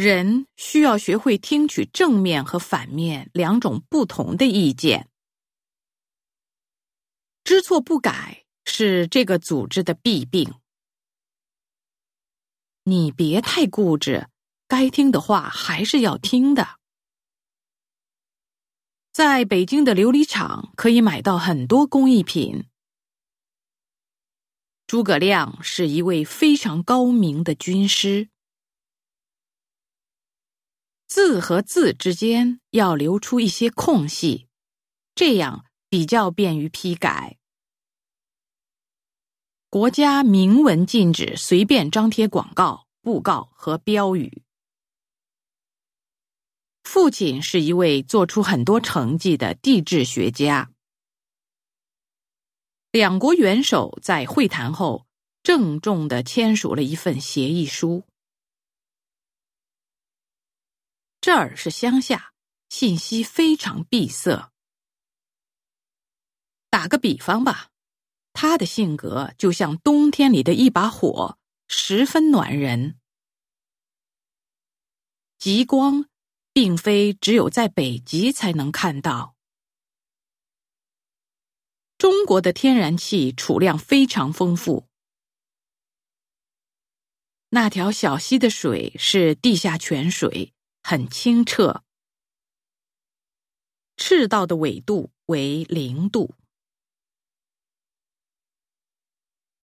人需要学会听取正面和反面两种不同的意见。知错不改是这个组织的弊病。你别太固执，该听的话还是要听的。在北京的琉璃厂可以买到很多工艺品。诸葛亮是一位非常高明的军师，字和字之间要留出一些空隙，这样比较便于批改。国家明文禁止随便张贴广告、布告和标语。父亲是一位做出很多成绩的地质学家。两国元首在会谈后郑重的签署了一份协议书。这儿是乡下，信息非常闭塞。打个比方吧，他的性格就像冬天里的一把火，十分暖人。极光。并非只有在北极才能看到。中国的天然气储量非常丰富。那条小溪的水是地下泉水，很清澈。赤道的纬度为零度。